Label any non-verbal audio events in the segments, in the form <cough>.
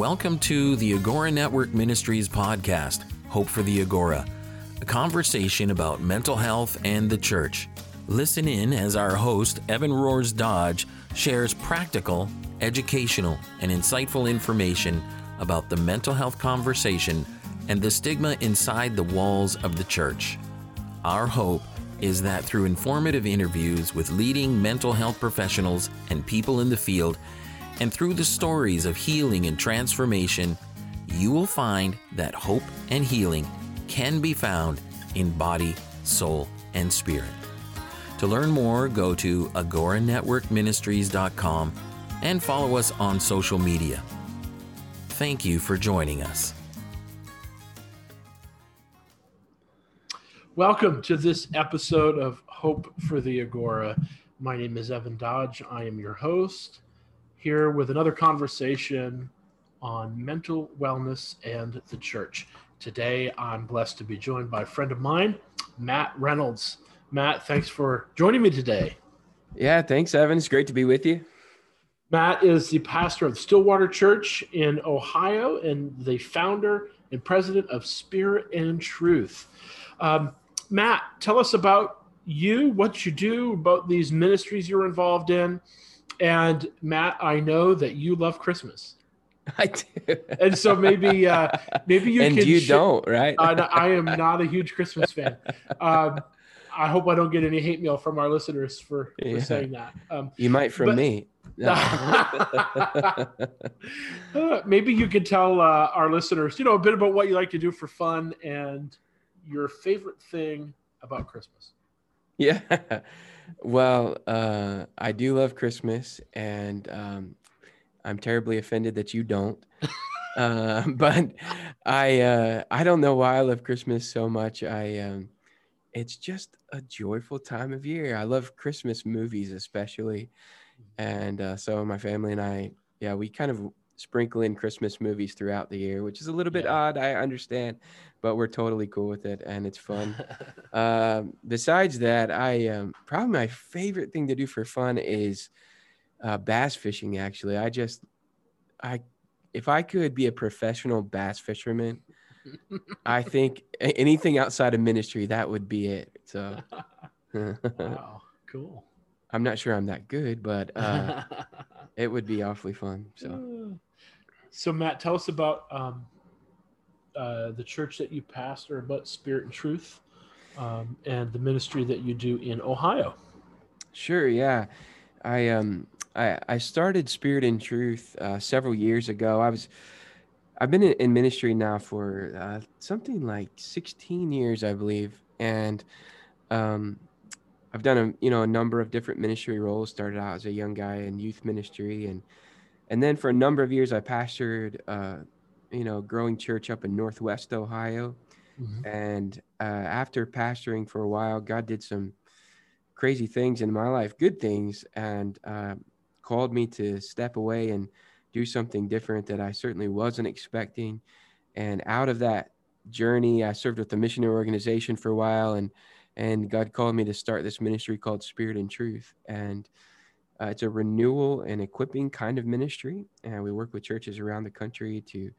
Welcome to the Agora Network Ministries podcast, Hope for the Agora, a conversation about mental health and the church. Listen in as our host, Evan Roars Dodge, shares practical, educational, and insightful information about the mental health conversation and the stigma inside the walls of the church. Our hope is that through informative interviews with leading mental health professionals and people in the field, and through the stories of healing and transformation, you will find that hope and healing can be found in body, soul, and spirit. To learn more, go to agoranetworkministries.com and follow us on social media. Thank you for joining us. Welcome to this episode of Hope for the Agora. My name is Evan Dodge. I am your host here with another conversation on mental wellness and the church. Today, I'm blessed to be joined by a friend of mine, Matt Reynolds. Matt, thanks for joining me today. Yeah, thanks, Evan. It's great to be with you. Matt is the pastor of Stillwater Church in Ohio and the founder and president of Spirit and Truth. Um, Matt, tell us about you, what you do, about these ministries you're involved in, and Matt, I know that you love Christmas. <laughs> I do. And so maybe uh, maybe you and can. you sh- don't, right? uh, I am not a huge Christmas fan. Um, I hope I don't get any hate mail from our listeners for, for Yeah. saying that. Um, you might from but- me. <laughs> Uh, <laughs> maybe you could tell uh, our listeners, you know, a bit about what you like to do for fun and your favorite thing about Christmas. yeah. Well, uh, I do love Christmas, and um, I'm terribly offended that you don't. <laughs> uh, but I uh, I don't know why I love Christmas so much. I um, it's just a joyful time of year. I love Christmas movies especially, and uh, so my family and I, yeah, we kind of sprinkle in Christmas movies throughout the year, which is a little bit Yeah. odd. I understand, but we're totally cool with it, and it's fun. <laughs> um, besides that, I um, probably my favorite thing to do for fun is uh, bass fishing. Actually, I just I if I could be a professional bass fisherman, I <laughs> think anything outside of ministry that would be it. So <laughs> wow, cool. I'm not sure I'm that good, but uh, it would be awfully fun. So <sighs> So, Matt, tell us about um, uh, the church that you pastor, about Spirit and Truth, um, and the ministry that you do in Ohio. Sure, yeah. I um I I started Spirit and Truth uh, several years ago. I was I've been in, in ministry now for uh, something like 16 years, I believe, and um I've done a you know a number of different ministry roles. Started out as a young guy in youth ministry, and and then for a number of years I pastored uh, you know growing church up in Northwest Ohio. And uh, after pastoring for a while, God did some crazy things in my life, good things, and uh, called me to step away and do something different that I certainly wasn't expecting. And out of that journey, I served with the missionary organization for a while, and and God called me to start this ministry called Spirit and Truth, and uh, it's a renewal and equipping kind of ministry, and we work with churches around the country to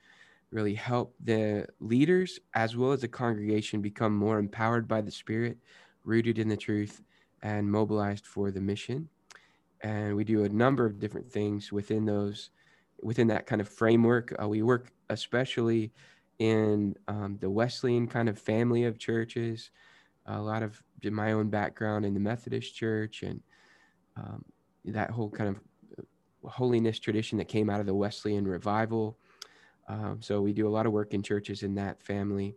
really help the leaders as well as the congregation become more empowered by the Spirit, rooted in the truth, and mobilized for the mission. And we do a number of different things within those, within that kind of framework. Uh, we work especially in um, the Wesleyan kind of family of churches. A lot of my own background in the Methodist Church and um, that whole kind of uh, holiness tradition that came out of the Wesleyan revival. Um, so we do a lot of work in churches in that family,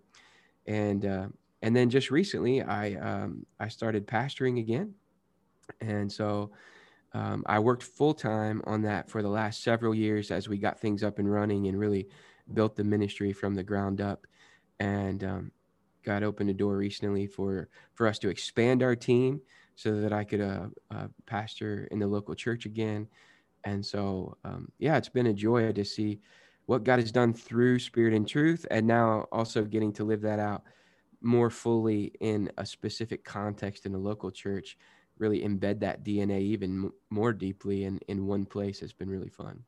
and uh, and then just recently I um, I started pastoring again, and so um, I worked full time on that for the last several years as we got things up and running and really built the ministry from the ground up, and um, God opened a door recently for for us to expand our team so that I could uh, uh, pastor in the local church again, and so um, yeah, it's been a joy to see what God has done through Spirit and Truth, and now also getting to live that out more fully in a specific context in a local church really embed that dna even more deeply in, in one place has been really fun.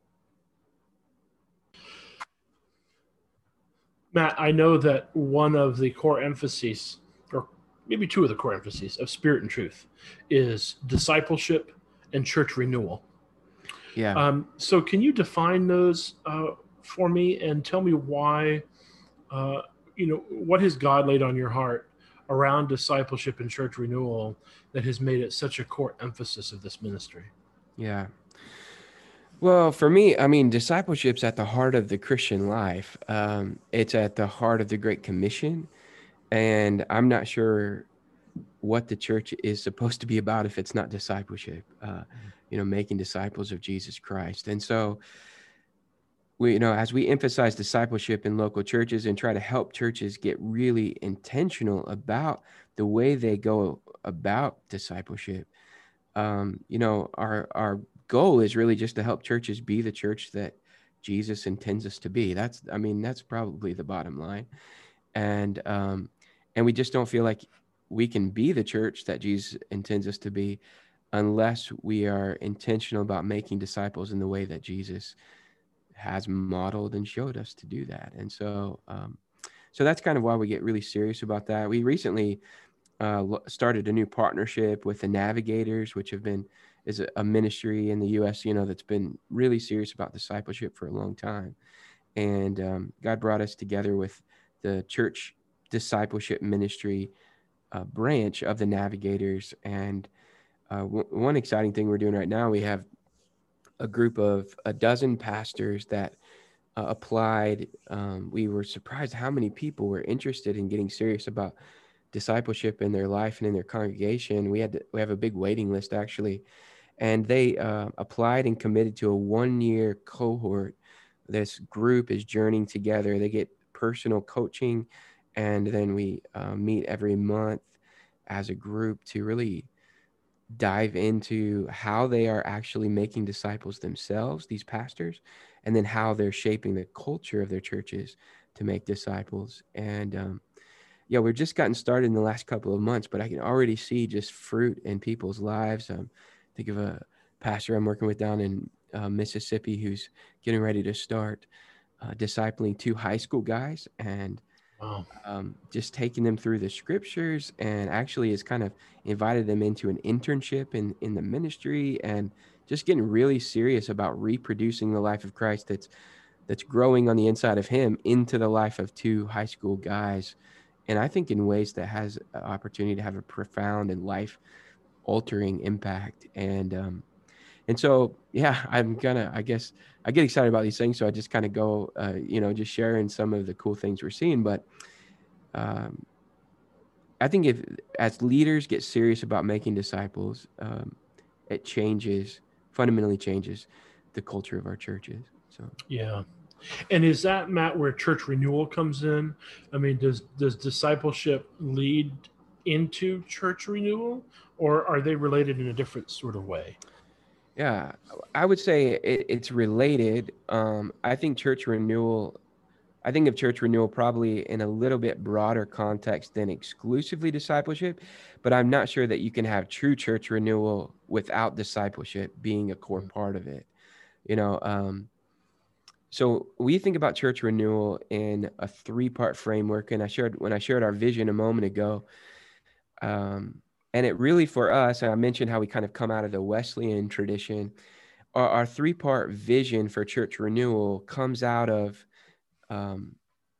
Matt, I know that one of the core emphases, maybe two of the core emphases of Spirit and Truth, is discipleship and church renewal. Yeah. Um, so, can you define those uh, for me and tell me why, uh, you know, what has God laid on your heart around discipleship and church renewal that has made it such a core emphasis of this ministry? Yeah. Well, for me, I mean, discipleship's at the heart of the Christian life. Um, it's at the heart of the Great Commission. And I'm not sure what the church is supposed to be about if it's not discipleship, uh, mm-hmm. you know, making disciples of Jesus Christ. And so, we, you know, as we emphasize discipleship in local churches and try to help churches get really intentional about the way they go about discipleship, um, you know, our our goal is really just to help churches be the church that Jesus intends us to be. That's, I mean, that's probably the bottom line. And, um, and we just don't feel like we can be the church that Jesus intends us to be unless we are intentional about making disciples in the way that Jesus has modeled and showed us to do that. And so, um, so that's kind of why we get really serious about that. We recently uh, started a new partnership with the Navigators, which have been is a, ministry in the U.S. You know that's been really serious about discipleship for a long time, and um, God brought us together with the church discipleship ministry uh, branch of the Navigators. And uh, w- one exciting thing we're doing right now, we have a group of a dozen pastors that uh, applied. Um, we were surprised how many people were interested in getting serious about discipleship in their life and in their congregation. We had to, we have a big waiting list actually, and they uh, applied and committed to a one year cohort. This group is journeying together. They get personal coaching, and then we uh, meet every month as a group to really dive into how they are actually making disciples themselves, these pastors, and then how they're shaping the culture of their churches to make disciples. And um, yeah, we've just gotten started in the last couple of months, but I can already see just fruit in people's lives. Um, think of a pastor I'm working with down in uh, Mississippi who's getting ready to start uh, discipling two high school guys and um, just taking them through the scriptures and actually has kind of invited them into an internship in, in the ministry and just getting really serious about reproducing the life of Christ that's that's growing on the inside of him into the life of two high school guys. And I think in ways that has opportunity to have a profound and life altering impact. And um and so yeah i'm gonna i guess i get excited about these things so i just kind of go uh, you know just sharing some of the cool things we're seeing. But um i think if as leaders get serious about making disciples um it changes fundamentally changes the culture of our churches so. Yeah. And is that matt where church renewal comes in? I mean does does discipleship lead into church renewal or are they related in a different sort of way? Yeah, I would say it, it's related. Um, I think church renewal, I think of church renewal probably in a little bit broader context than exclusively discipleship, but I'm not sure that you can have true church renewal without discipleship being a core mm. part of it. You know, um, so we think about church renewal in a three part framework, and I shared when I shared our vision a moment ago. Um, and it really, for us, and I mentioned how we kind of come out of the Wesleyan tradition. Our, our three part vision for church renewal comes out of um,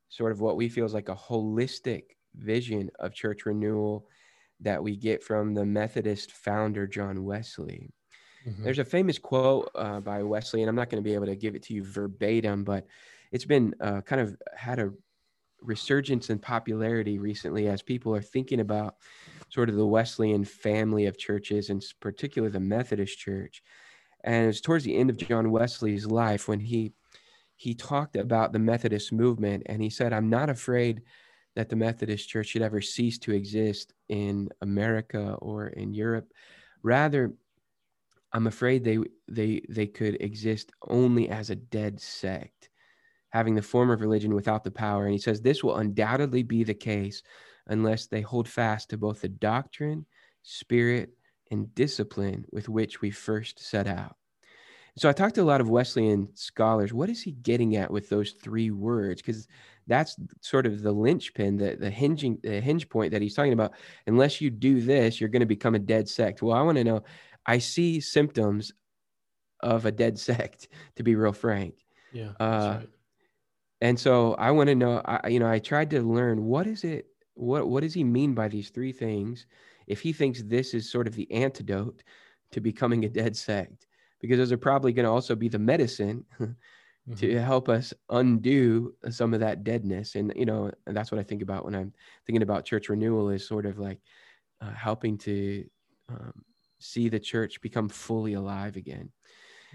sort of what we feel is like a holistic vision of church renewal that we get from the Methodist founder, John Wesley. Mm-hmm. There's a famous quote uh, by Wesley, and I'm not going to be able to give it to you verbatim, but it's been uh, kind of had a resurgence in popularity recently as people are thinking about sort of the Wesleyan family of churches, and particularly the Methodist Church. And it was towards the end of John Wesley's life when he he talked about the Methodist movement, and he said, "I'm not afraid." That the Methodist Church should ever cease to exist in America or in Europe. Rather, I'm afraid they they they could exist only as a dead sect, having the form of religion without the power. And he says this will undoubtedly be the case unless they hold fast to both the doctrine, spirit, and discipline with which we first set out. So I talked to a lot of Wesleyan scholars. What is he getting at with those three words? Because that's sort of the linchpin, the the hinging, the hinge point that he's talking about. Unless you do this, you're going to become a dead sect. Well, I want to know. I see symptoms of a dead <laughs> sect, to be real frank. Yeah. Uh, right. And so I want to know. I, you know, I tried to learn what is it. What what does he mean by these three things? If he thinks this is sort of the antidote to becoming a dead sect, because those are probably going to also be the medicine <laughs> mm-hmm. to help us undo some of that deadness. And, you know, and that's what I think about when I'm thinking about church renewal is sort of like uh, helping to um, see the church become fully alive again.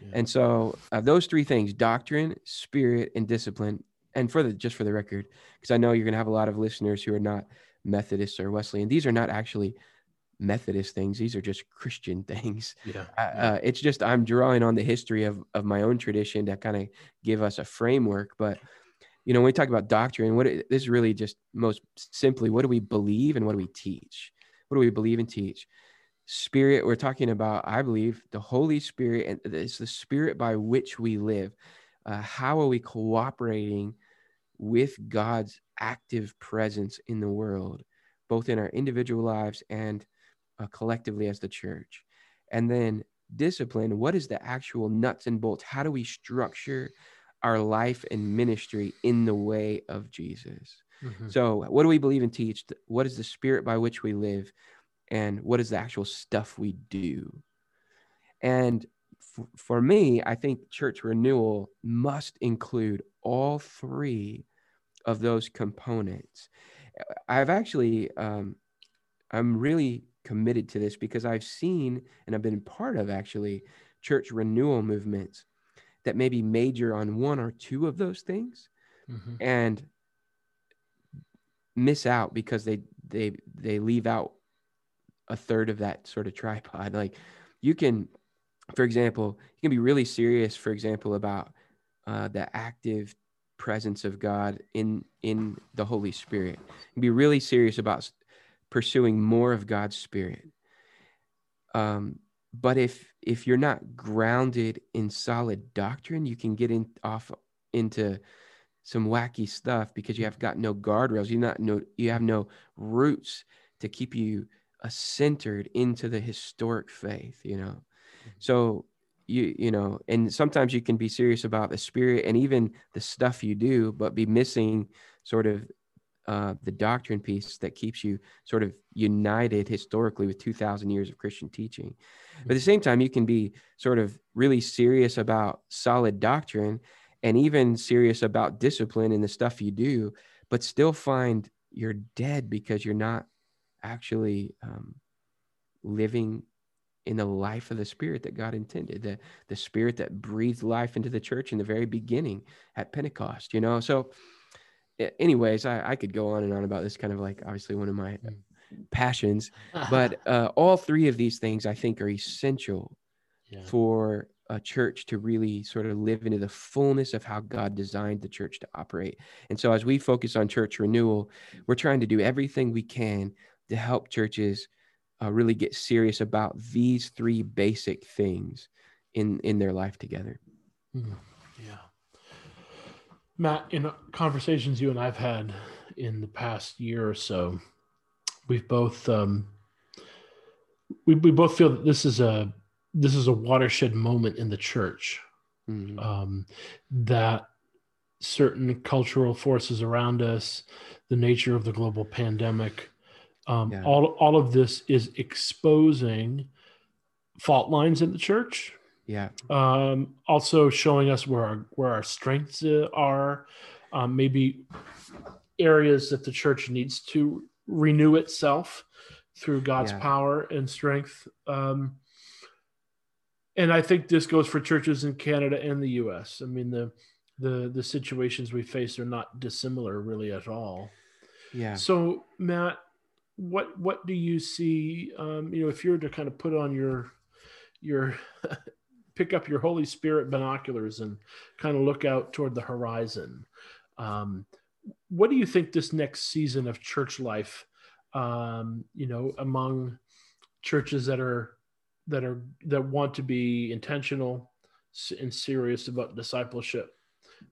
Yeah. And so uh, those three things, doctrine, spirit, and discipline. And for the, just for the record, because I know you're going to have a lot of listeners who are not Methodists or Wesleyan. These are not actually Methodist things. These are just Christian <laughs> things. Yeah. Uh, uh, it's just I'm drawing on the history of of my own tradition to kind of give us a framework. But you know, when we talk about doctrine, what it, this is really just most simply, what do we believe and what do we teach? What do we believe and teach? Spirit, we're talking about, I believe, the Holy Spirit, and it's the Spirit by which we live. Uh, how are we cooperating with God's active presence in the world, both in our individual lives and uh, collectively as the church. And then discipline what is the actual nuts and bolts? How do we structure our life and ministry in the way of Jesus? Mm-hmm. So, what do we believe and teach? What is the spirit by which we live? And what is the actual stuff we do? And for me, I think church renewal must include all three of those components. I've actually, um, I'm really committed to this because I've seen and I've been part of actually church renewal movements that maybe major on one or two of those things mm-hmm. and miss out because they they they leave out a third of that sort of <laughs> tripod like you can for example you can be really serious for example about uh, the active presence of god in in the holy spirit can be really serious about pursuing more of God's spirit. Um, but if if you're not grounded in solid doctrine, you can get in off into some wacky stuff because you have got no guardrails. You not no you have no roots to keep you uh, centered into the historic faith. You know, mm-hmm. so you you know, and sometimes you can be serious about the spirit and even the stuff you do, but be missing sort of uh, the doctrine piece that keeps you sort of united historically with 2000 years of christian teaching. But at the same time you can be sort of really serious about solid doctrine and even serious about discipline and the stuff you do but still find you're dead because you're not actually um, living in the life of the spirit that god intended the, the spirit that breathed life into the church in the very beginning at pentecost you know so anyways, I, I could go on and on about this kind of like obviously one of my mm. passions, <laughs> but uh, all three of these things I think are essential yeah. for a church to really sort of live into the fullness of how God designed the church to operate. And so as we focus on church renewal, we're trying to do everything we can to help churches uh, really get serious about these three basic things in in their life together. Mm. Matt, in conversations you and I've had in the past year or so, we've both um, we, we both feel that this is a this is a watershed moment in the church. Mm-hmm. Um, that certain cultural forces around us, the nature of the global pandemic, um, yeah. all all of this is exposing fault lines in the church yeah. Um, also showing us where our where our strengths uh, are, um, maybe areas that the church needs to renew itself through God's yeah. power and strength. Um, and I think this goes for churches in Canada and the U.S. I mean the the the situations we face are not dissimilar really at all. Yeah. So Matt, what what do you see? Um, you know, if you were to kind of put on your your <laughs> pick up your Holy Spirit binoculars and kind of look out toward the horizon. Um, what do you think this next season of church life, um, you know, among churches that are that are that want to be intentional, and serious about discipleship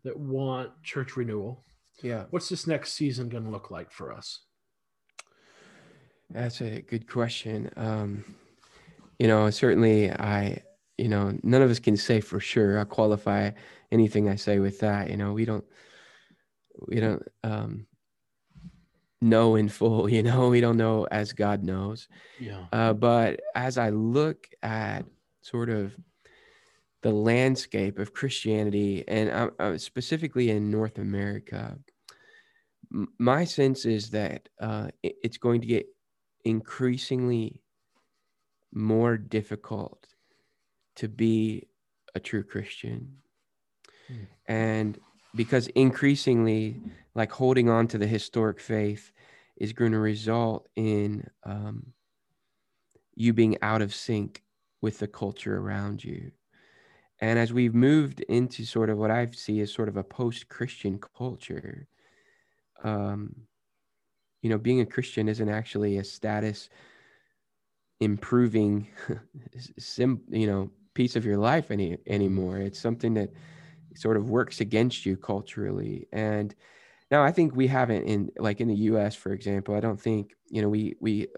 that want church renewal. Yeah. What's this next season going to look like for us? That's a good question. Um, you know, certainly I, you know, none of us can say for sure. I qualify anything I say with that. You know, we don't, we don't um, know in full. <laughs> You know, we don't know as God knows. Yeah. Uh, but as I look at sort of the landscape of Christianity, and uh, uh, specifically in North America, m- my sense is that uh, it, it's going to get increasingly more difficult to be a true Christian. Hmm. And because increasingly, like holding on to the historic faith is going to result in um, you being out of sync with the culture around you. And as we've moved into sort of what I see as sort of a post Christian culture, um, you know, being a Christian isn't actually a status improving, <laughs> sim, you know, piece of your life any anymore. It's something that sort of works against you culturally. And now I think we haven't in like in the U.S. for example. I don't think you know we we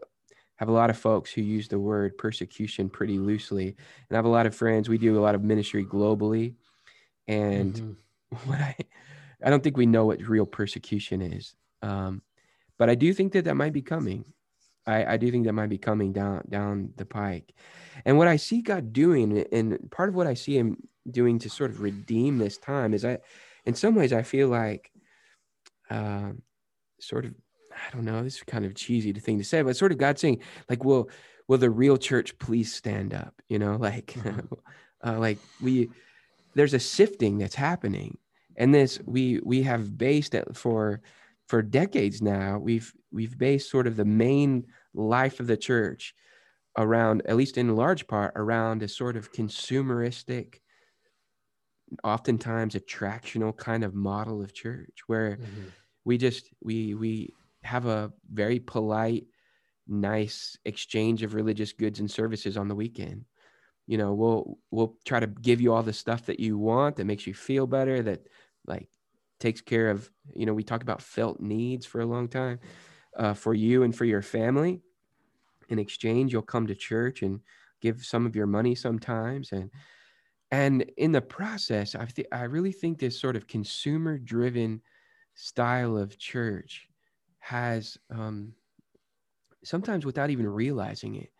have a lot of folks who use the word persecution pretty loosely, and I have a lot of friends. We do a lot of ministry globally, and mm-hmm. <laughs> what I I don't think we know what real persecution is. Um, but I do think that that might be coming. I, I do think that might be coming down down the pike. And what I see God doing, and part of what I see Him doing to sort of redeem this time, is I, in some ways, I feel like, uh, sort of, I don't know, this is kind of cheesy thing to say, but sort of God saying, like, will will the real church please stand up? You know, <laughs> like, uh, like we, there's a sifting that's happening, and this we we have based it for for decades now we've we've based sort of the main life of the church around at least in large part around a sort of consumeristic oftentimes attractional kind of model of church where mm-hmm. we just we we have a very polite nice exchange of religious goods and services on the weekend you know we'll we'll try to give you all the stuff that you want that makes you feel better that like takes care of you know we talk about felt needs for a long time uh, for you and for your family. In exchange you'll come to church and give some of your money sometimes. And and in the process i th- i really think this sort of consumer driven style of church has um, sometimes without even realizing it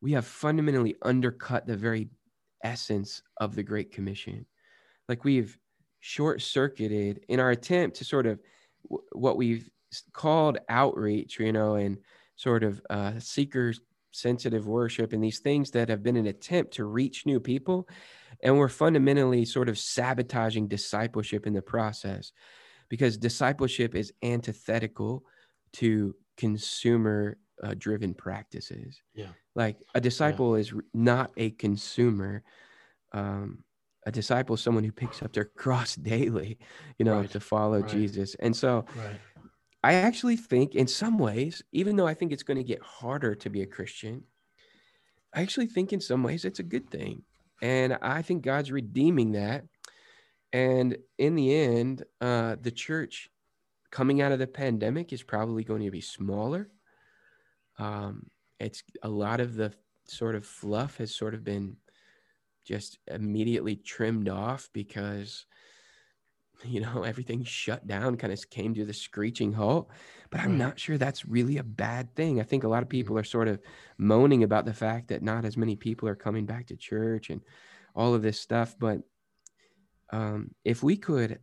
we have fundamentally undercut the very essence of the great commission. Like we've short circuited in our attempt to sort of w- what we've called outreach, you know, and sort of uh, seeker sensitive worship and these things that have been an attempt to reach new people. And we're fundamentally sort of sabotaging discipleship in the process because discipleship is antithetical to consumer uh, driven practices. Yeah. Like a disciple yeah. is not a consumer. Um, a disciple is someone who picks up their cross <laughs> daily, you know, right. to follow right. Jesus. And so right. I actually think in some ways, even though I think it's going to get harder to be a Christian, I actually think in some ways it's a good thing. And I think God's redeeming that. And in the end, uh, the church coming out of the pandemic is probably going to be smaller. Um, it's a lot of the sort of fluff has sort of been just immediately trimmed off because you know <laughs> everything shut down kind of came to the screeching halt. But i'm not sure that's really a bad thing. I think a lot of people mm-hmm. are sort of moaning about the fact that not as many people are coming back to church and all of this stuff but um, if we could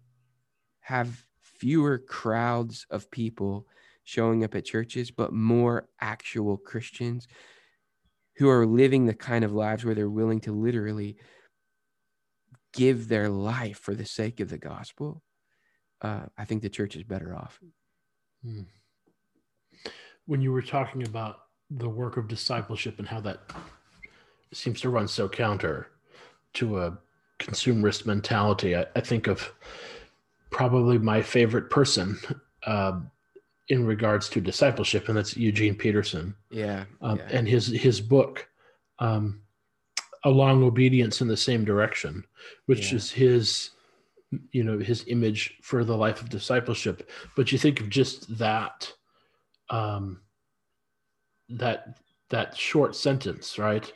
have fewer crowds of people showing up at churches but more actual christians who are living the kind of lives where they're willing to literally give their life for the sake of the gospel, uh, I think the church is better off. Hmm. When you were talking about the work of discipleship and how that seems to run so counter to a consumerist mentality, I, I think of probably my favorite person uh, in regards to discipleship, and that's Eugene Peterson. Yeah, um, yeah. and his his book, um, a long obedience in the same direction, which Yeah. is his, you know, his image for the life of discipleship. But you think of just that, um, that that short sentence, right?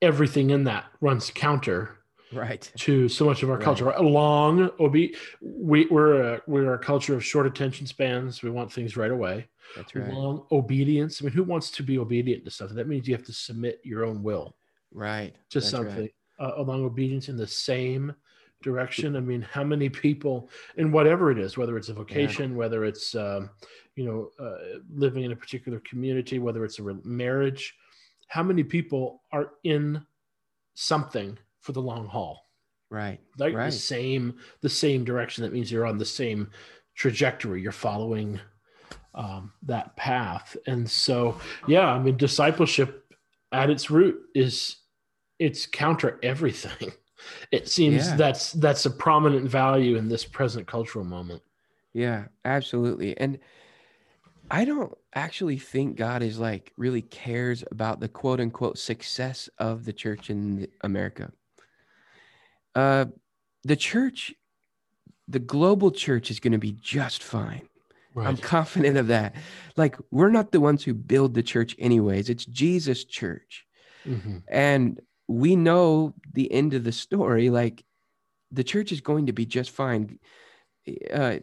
Everything in that runs counter Right. to so much of our Right. culture. Long obe- we, we're a, we're a culture of short attention spans. We want things right away. That's right. Long obedience. I mean, who wants to be obedient to something? That means you have to submit your own will Right. to That's something. right. Uh, a long obedience in the same direction. I mean, how many people, in whatever it is, whether it's a vocation, whether it's um, you know uh, living in a particular community, whether it's a re- marriage, how many people are in something for the long haul? Right. like right. the same the same direction that means you're on the same trajectory you're following um, that path and so yeah i mean discipleship at its root is it's counter everything <laughs> it seems Yeah. that's that's a prominent value in this present cultural moment Yeah, absolutely. And I don't actually think God is like really cares about the quote unquote success of the church in America. Uh, the church, the global church is going to be just fine. I'm confident of that. Like, we're not the ones who build the church, anyways. It's Jesus' church. Mhm. And we know the end of the story. Like, the church is going to be just fine. Uh,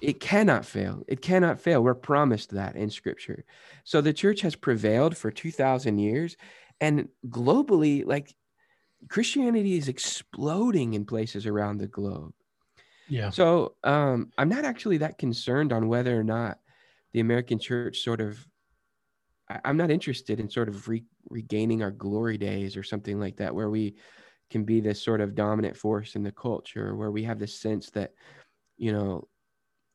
it cannot fail. It cannot fail. We're promised that in scripture. So the church has prevailed for 2,000 years. And globally, like, Christianity is exploding in places around the globe. yeah So um, I'm not actually that concerned on whether or not the American church sort of. I, I'm not interested in sort of re, regaining our glory days or something like that, where we can be this sort of dominant force in the culture, where we have this sense that, you know,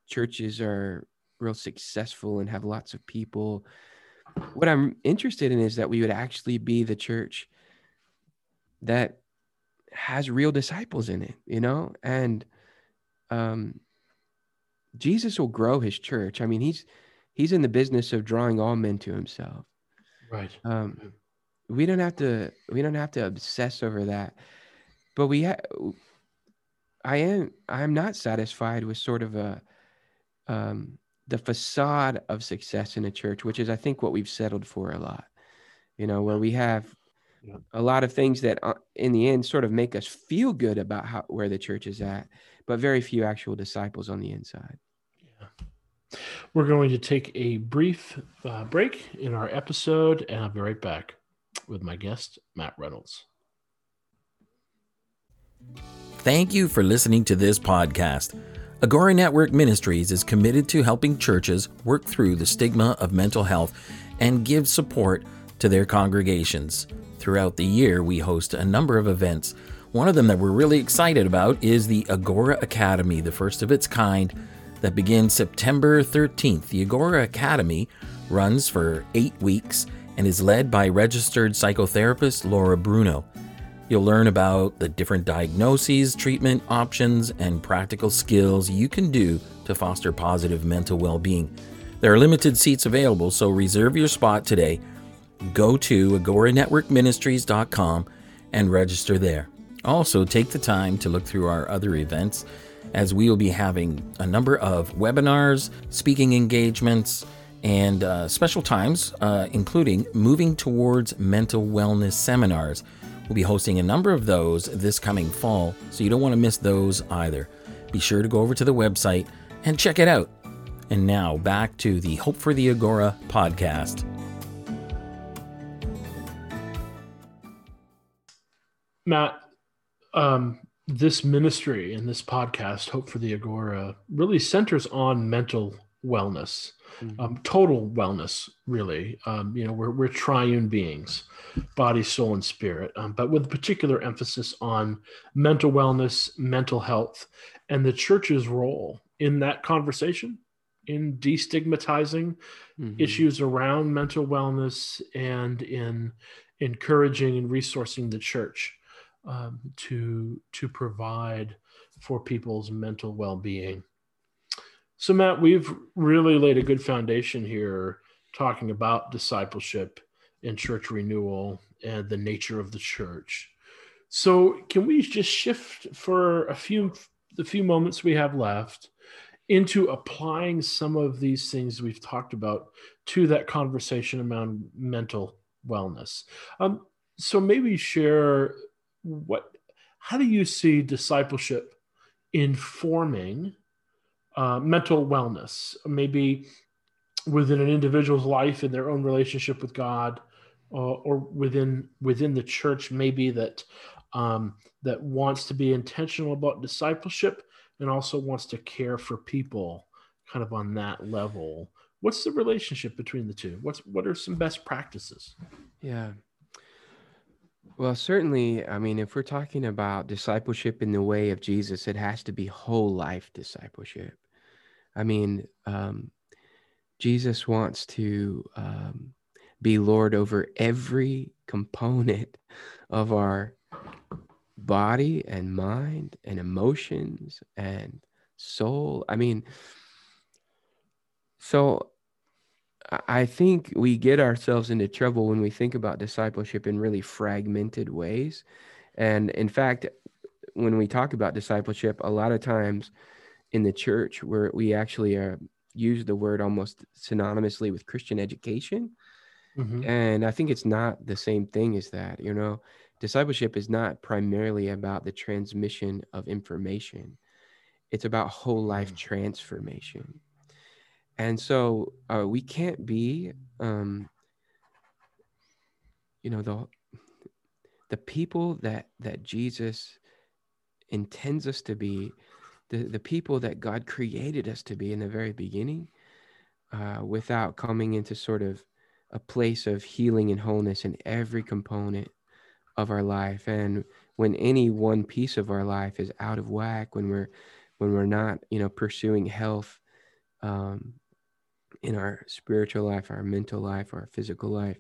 churches are real successful and have lots of people. What I'm interested in is that we would actually be the church that has real disciples in it, you know, and um, Jesus will grow his church. I mean, he's he's in the business of drawing all men to himself. right Um, we don't have to we don't have to obsess over that, but we ha- I am I'm not satisfied with sort of a um, the facade of success in a church, which is I think what we've settled for a lot. You know, where we have Yeah. a lot of things that uh, in the end sort of make us feel good about how where the church is at, but very few actual disciples on the inside. we're going to take a brief uh, break in our episode and i'll be right back with my guest matt reynolds Thank you for listening to this podcast. Agora Network Ministries is committed to helping churches work through the stigma of mental health and give support to their congregations. Throughout the year, we host a number of events. One of them that we're really excited about is the Agora Academy, the first of its kind, that begins September 13th. The Agora Academy runs for eight weeks and is led by registered psychotherapist Laura Bruno. You'll learn about the different diagnoses, treatment options, and practical skills you can do to foster positive mental well being. There are limited seats available, so reserve your spot today. Go to agoranetworkministries.com and register there. Also, take the time to look through our other events as we will be having a number of webinars, speaking engagements, and uh, special times, uh, including moving towards mental wellness seminars. We'll be hosting a number of those this coming fall, so you don't want to miss those either. Be sure to go over to the website and check it out. And now back to the Hope for the Agora podcast. Matt, um, this ministry and this podcast, Hope for the Agora, really centers on mental wellness, Mhm. um, total wellness, really. Um, you know, we're, we're triune beings, body, soul, and spirit, um, but with particular emphasis on mental wellness, mental health, and the church's role in that conversation, in destigmatizing Mhm. issues around mental wellness and in encouraging and resourcing the church um, to to provide for people's mental well-being. So Matt, we've really laid a good foundation here talking about discipleship and church renewal and the nature of the church. So, can we just shift for a few the few moments we have left into applying some of these things we've talked about to that conversation around mental wellness? Um, so, maybe share what how do you see discipleship informing uh, mental wellness? Maybe within an individual's life in their own relationship with God, uh, or within within the church, maybe that um, that wants to be intentional about discipleship and also wants to care for people, kind of on that level. What's the relationship between the two? What's what are some best practices? Yeah. Well, certainly, I mean, if we're talking about discipleship in the way of Jesus, it has to be whole life discipleship. I mean, um, Jesus wants to um, be Lord over every component <laughs> of our body and mind and emotions and soul. I mean, so I think we get ourselves into trouble when we think about discipleship in really fragmented ways. And in fact, when we talk about discipleship, a lot of times in the church where we actually are use the word almost synonymously with Christian education. Mm-hmm. And I think it's not the same thing as that. You know, discipleship is not primarily about the transmission of information, it's about whole life mm. transformation. And so uh, we can't be, um, you know, the the people that that Jesus intends us to be the, the people that God created us to be in the very beginning uh, without coming into sort of a place of healing and wholeness in every component of our life. And when any one piece of our life is out of whack, when we're when we're not, you know, pursuing health um, in our spiritual life, our mental life, our physical life,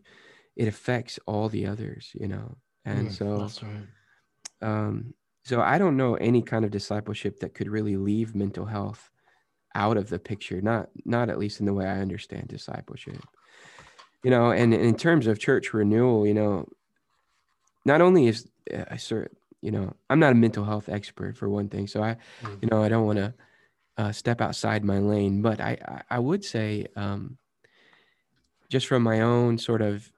it affects all the others, you know. And mm, so, right. um, so I don't know any kind of discipleship that could really leave mental health out of the picture. Not not at least in the way I understand discipleship. You know, and in terms of church renewal, you know, not only is uh, I sort you know I'm not a mental health expert for one thing, so I mm. you know I don't want to uh, step outside my lane, but I I, would say um, just from my own sort of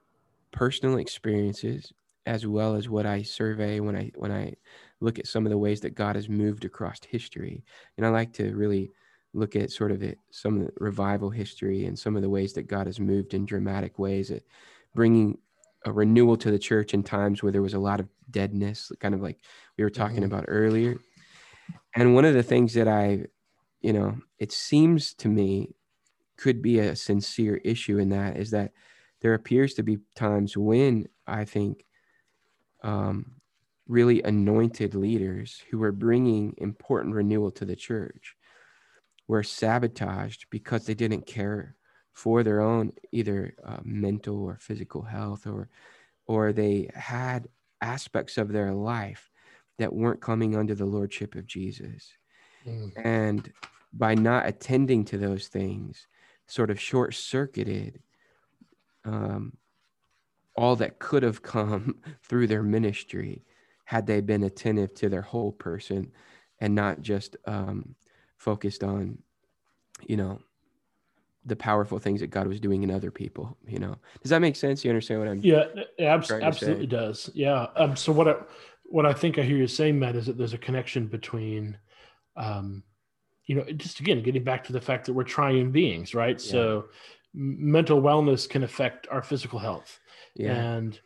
personal experiences as well as what I survey when I when I look at some of the ways that God has moved across history. And I like to really look at sort of it, some of the revival history and some of the ways that God has moved in dramatic ways at bringing a renewal to the church in times where there was a lot of deadness, kind of like we were talking mm-hmm. about earlier. And one of the things that I, you know, it seems to me could be a sincere issue in that is that there appears to be times when I think um, really anointed leaders who were bringing important renewal to the church were sabotaged because they didn't care for their own either uh, mental or physical health or or they had aspects of their life that weren't coming under the lordship of Jesus mm. and by not attending to those things sort of short circuited um, all that could have come <laughs> through their ministry had they been attentive to their whole person and not just um, focused on, you know, the powerful things that God was doing in other people. You know, does that make sense? You understand what I'm? Yeah, abs- absolutely does. Yeah. Um, so what I what I think I hear you saying, Matt, is that there's a connection between, um, you know, just again getting back to the fact that we're triune beings, right? Yeah. So mental wellness can affect our physical health, yeah. and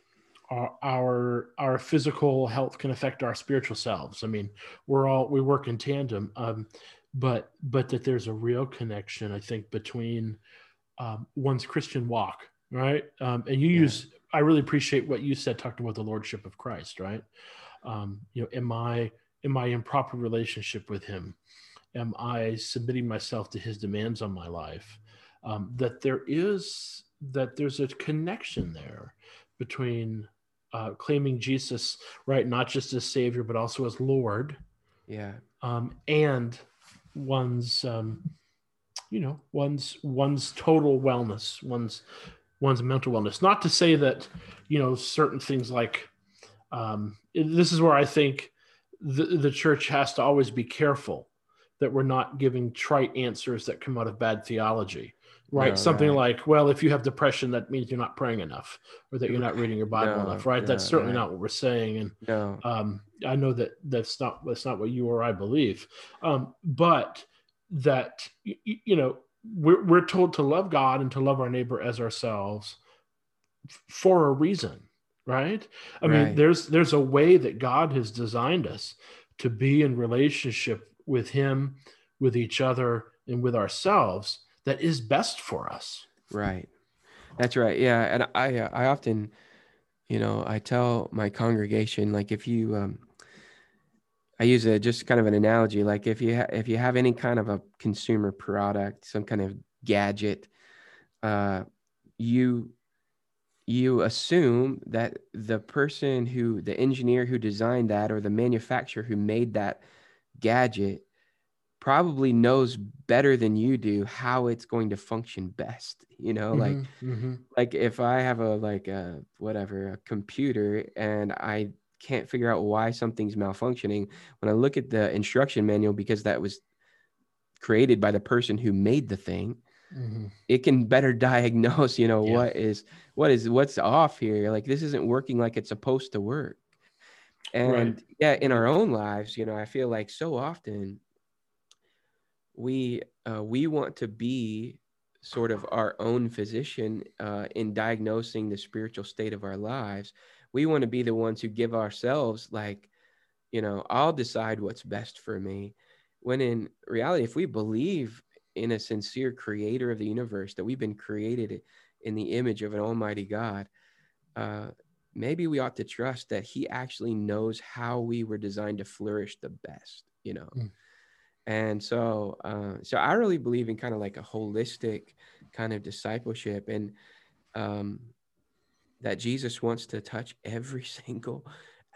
our, our our physical health can affect our spiritual selves. I mean, we're all we work in tandem, um, but but that there's a real connection, I think, between um, one's Christian walk, right? Um, and you yeah. use I really appreciate what you said, talking about the lordship of Christ, right? Um, you know, am I am I in proper relationship with Him? Am I submitting myself to His demands on my life? Um, that there is that there's a connection there between uh, claiming Jesus, right, not just as Savior but also as Lord. Yeah. Um, and one's, um, you know, one's one's total wellness, one's one's mental wellness. Not to say that, you know, certain things like um, this is where I think the, the church has to always be careful that we're not giving trite answers that come out of bad theology right? No, Something right. like, well, if you have depression, that means you're not praying enough, or that you're not reading your Bible no, enough, right? No, that's certainly not what we're saying, and um, I know that that's not that's not what you or I believe, um, but that you, you know we're we're told to love God and to love our neighbor as ourselves for a reason, right? I right. mean, there's there's a way that God has designed us to be in relationship with Him, with each other, and with ourselves that is best for us. Right. That's right. Yeah, and I uh, I often, you know, I tell my congregation like if you um I use a just kind of an analogy like if you ha- if you have any kind of a consumer product, some kind of gadget, uh you you assume that the person who the engineer who designed that or the manufacturer who made that gadget probably knows better than you do how it's going to function best you know mm-hmm, like mm-hmm. like if i have a like a whatever a computer and i can't figure out why something's malfunctioning when i look at the instruction manual because that was created by the person who made the thing mm-hmm. it can better <laughs> diagnose you know yeah. what is what is what's off here like this isn't working like it's supposed to work and right. yeah in our own lives you know i feel like so often we uh, we want to be sort of our own physician uh, in diagnosing the spiritual state of our lives. We want to be the ones who give ourselves like, you know, I'll decide what's best for me. When in reality, if we believe in a sincere creator of the universe, that we've been created in the image of an almighty God, uh, maybe we ought to trust that he actually knows how we were designed to flourish the best, you know. Mm and so uh, so i really believe in kind of like a holistic kind of discipleship and um, that jesus wants to touch every <laughs> single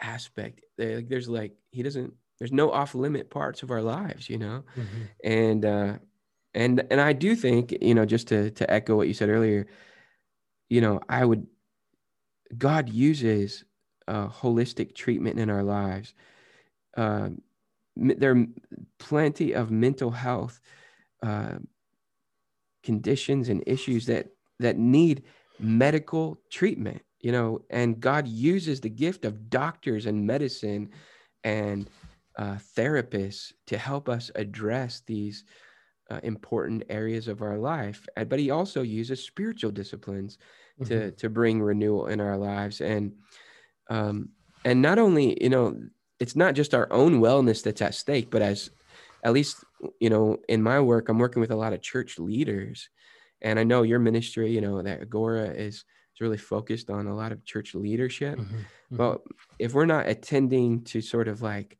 aspect there's like he doesn't there's no off limit parts of our lives you know mm-hmm. and uh and and i do think you know just to to echo what you said earlier you know i would god uses uh holistic treatment in our lives. Um there are plenty of mental health uh, conditions and issues that that need medical treatment you know and god uses the gift of doctors and medicine and uh, therapists to help us address these uh, important areas of our life but he also uses spiritual disciplines mm-hmm. to to bring renewal in our lives and um and not only you know it's not just our own wellness that's at stake, but as at least you know in my work, I'm working with a lot of church leaders, and I know your ministry, you know, that Agora is is really focused on a lot of church leadership. Mm-hmm, mm-hmm. But if we're not attending to sort of like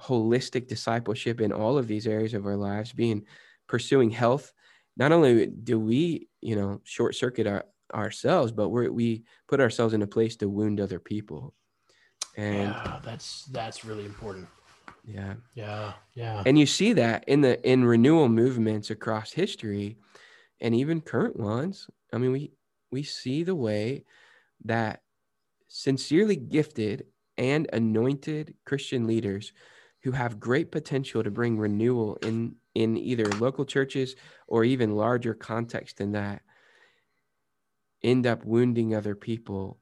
holistic discipleship in all of these areas of our lives, being pursuing health, not only do we, you know, short circuit our, ourselves, but we we put ourselves in a place to wound other people. And yeah, that's that's really important. Yeah. Yeah. Yeah. And you see that in the in renewal movements across history and even current ones. I mean, we we see the way that sincerely gifted and anointed Christian leaders who have great potential to bring renewal in in either local churches or even larger context than that end up wounding other people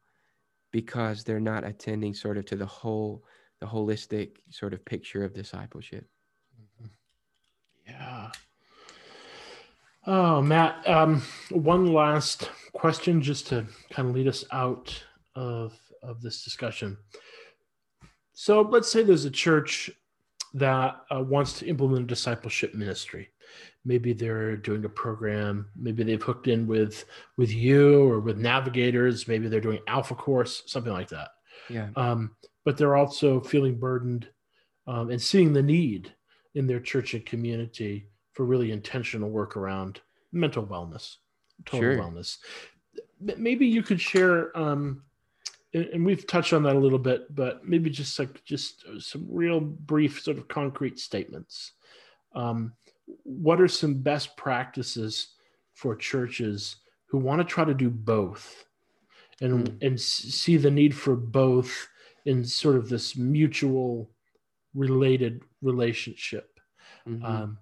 because they're not attending sort of to the whole the holistic sort of picture of discipleship. Yeah. Oh matt um, one last question just to kind of lead us out of of this discussion. So let's say there's a church that uh, wants to implement a discipleship ministry. Maybe they're doing a program maybe they've hooked in with with you or with navigators maybe they're doing alpha course something like that. Yeah. Um, but they're also feeling burdened um, and seeing the need in their church and community for really intentional work around mental wellness total sure. wellness. Maybe you could share um, and we've touched on that a little bit but maybe just like just some real brief sort of concrete statements um, what are some best practices for churches who want to try to do both and Mm. and see the need for both in sort of this mutual related relationship Mhm. um,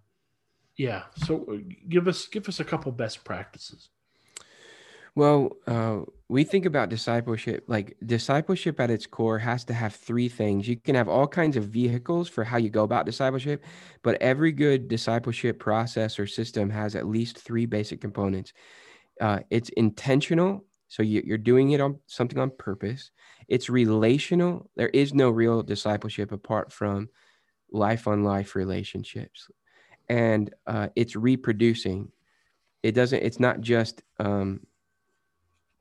yeah so uh, give us give us a couple best practices Well, uh, we think about discipleship like discipleship at its core has to have three things. You can have all kinds of vehicles for how you go about discipleship, but every good discipleship process or system has at least three basic components. Uh, it's intentional, so you, you're doing it on something on purpose. It's relational. There is no real discipleship apart from life on life relationships, and uh, it's reproducing. It doesn't. It's not just. Um,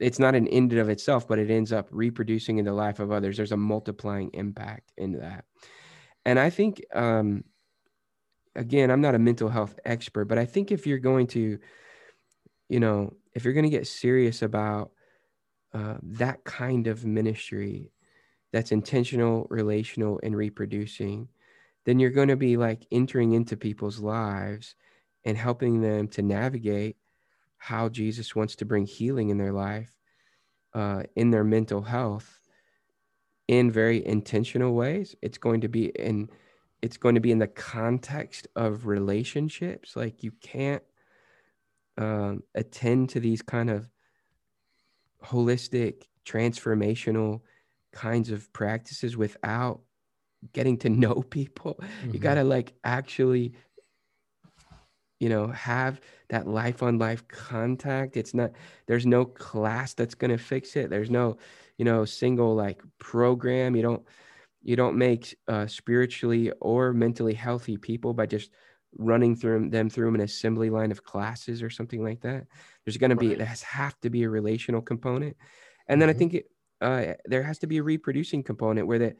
it's not an end of itself, but it ends up reproducing in the life of others. There's a multiplying impact in that. And I think, um, again, I'm not a mental health expert, but I think if you're going to, you know, if you're going to get serious about uh, that kind of ministry that's intentional, relational, and reproducing, then you're going to be like entering into people's lives and helping them to navigate how Jesus wants to bring healing in their life, uh, in their mental health, in very intentional ways. It's going to be in, it's going to be in the context of relationships. Like you can't um, attend to these kind of holistic, transformational kinds of practices without getting to <laughs> know people. You Mhm. got to like actually you know have that life on life contact. It's not there's no class that's going to fix it. There's no you know single like program. You don't you don't make uh, spiritually or mentally healthy people by just running through them through an assembly line of classes or something like that. There's going to be Right. there has have to be a relational component. And then i Mhm. think it, uh, there has to be a reproducing component where the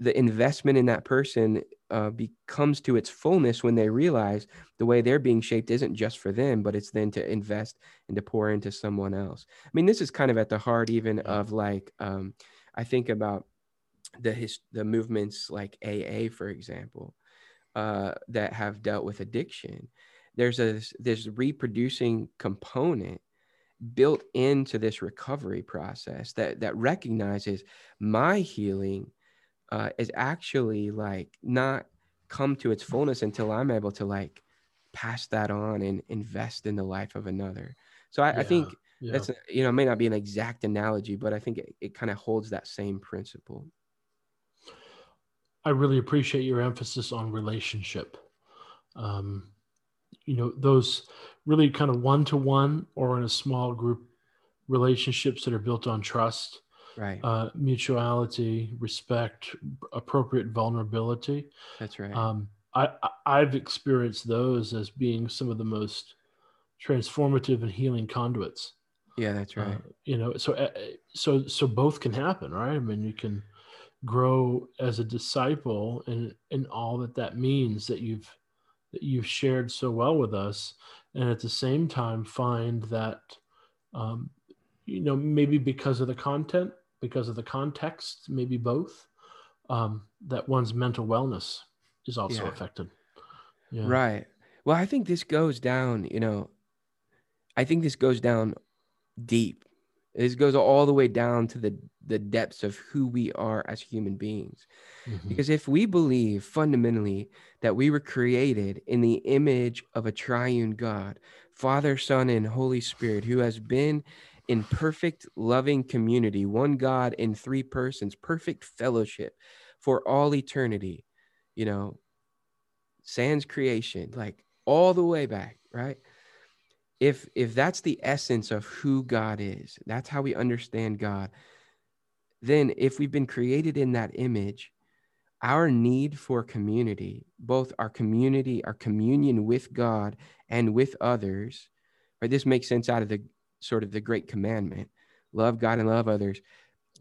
the investment in that person uh, becomes to its fullness when they realize the way they're being shaped isn't just for them, but it's then to invest and to pour into someone else. I mean, this is kind of at the heart even of like um, I think about the his, the movements like AA, for example, uh, that have dealt with addiction. There's a this reproducing component built into this recovery process that that recognizes my healing uh, is actually like not come to its fullness until I'm able to like pass that on and invest in the life of another. So I, I think yeah that's you know it may not be an exact analogy, but I think it, it kind of holds that same principle. I really appreciate your emphasis on relationship. Um, you know, those really kind of one to one or in a small group relationships that are built on trust, Right. uh, mutuality, respect, appropriate vulnerability. that's right. Um, I, I've experienced those as being some of the most transformative and healing conduits. yeah, that's right. Uh, you know, so uh, so so both can happen, right? I mean, you can grow as a disciple, and and all that that means that you've that you've shared so well with us, and at the same time find that, um, you know, maybe because of the content, because of the context, maybe both, um, that one's mental wellness is also Yeah. affected. Yeah. Right. Well, I think this goes down, you know, I think this goes down deep. This goes all the way down to the the depths of who we are as human beings. Mhm. Because if we believe fundamentally that we were created in the image of a triune God, Father, Son, and Holy Spirit, who has been in perfect loving community, one God in three persons, perfect fellowship for all eternity, you know, sans creation, like all the way back, right? If if that's the essence of who God is, that's how we understand God, then if we've been created in that image, our need for community, both our community, our communion with God and with others, right? This makes sense out of the sort of the great commandment love God and love others.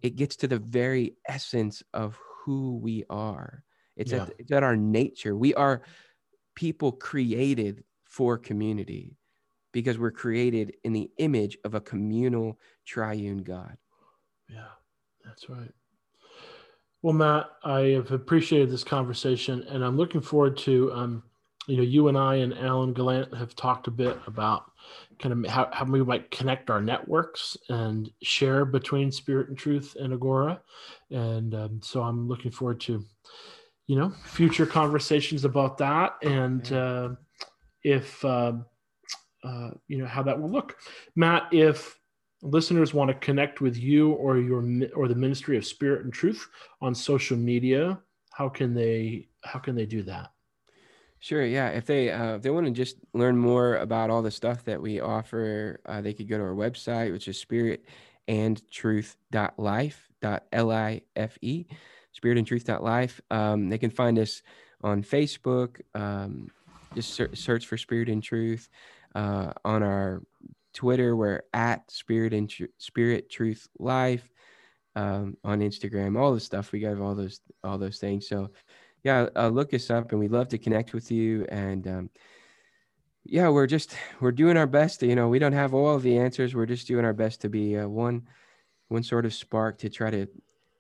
It gets to the very essence of who we are. It's, Yeah. at, it's at our nature. We are people created for community because we're created in the image of a communal triune God. Yeah, that's right. Well, Matt, I have appreciated this conversation, and I'm looking forward to um, you know, you and I and Alan Gallant have talked a bit about kind of how, how we might connect our networks and share between Spirit and Truth and Agora. And um, so I'm looking forward to, you know, future conversations about that. And uh, if, uh, uh, you know, how that will look. Matt, if listeners want to connect with you or your or the ministry of spirit and truth on social media how can they how can they do that Sure. Yeah. If they uh, if they want to just learn more about all the stuff that we offer, uh, they could go to our website, which is spirit and truth.life, L-I-F-E, spirit and truth.life. Um, they can find us on Facebook. Um, just ser- search for spirit and truth. Uh, on our Twitter, we're at spirit and Tr- spirit truth life. Um, on Instagram, all the stuff we got all those all those things. So yeah, uh, look us up, and we'd love to connect with you. And um, yeah, we're just we're doing our best. You know, we don't have all the answers. We're just doing our best to be uh, one one sort of spark to try to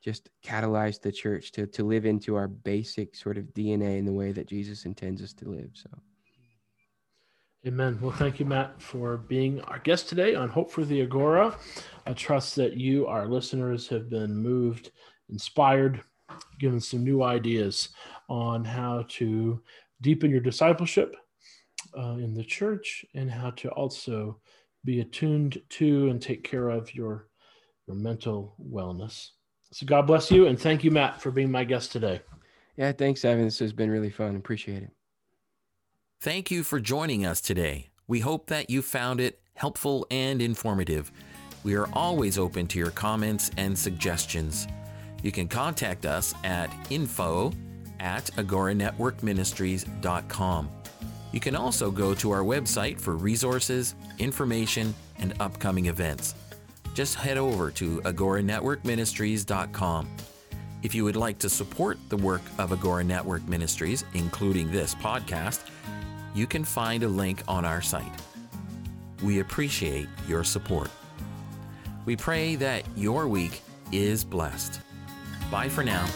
just catalyze the church to to live into our basic sort of DNA in the way that Jesus intends us to live. So. Amen. Well, thank you, Matt, for being our guest today on Hope for the Agora. I trust that you, our listeners, have been moved, inspired, given some new ideas on how to deepen your discipleship uh, in the church and how to also be attuned to and take care of your your mental wellness. So God bless you and thank you, Matt, for being my guest today. Yeah, thanks, Evan. This has been really fun. Appreciate it. Thank you for joining us today. We hope that you found it helpful and informative. We are always open to your comments and suggestions. You can contact us at info at agoranetworkministries.com. You can also go to our website for resources, information, and upcoming events. Just head over to agoranetworkministries.com. If you would like to support the work of Agora Network Ministries, including this podcast, you can find a link on our site. We appreciate your support. We pray that your week is blessed. Bye for now.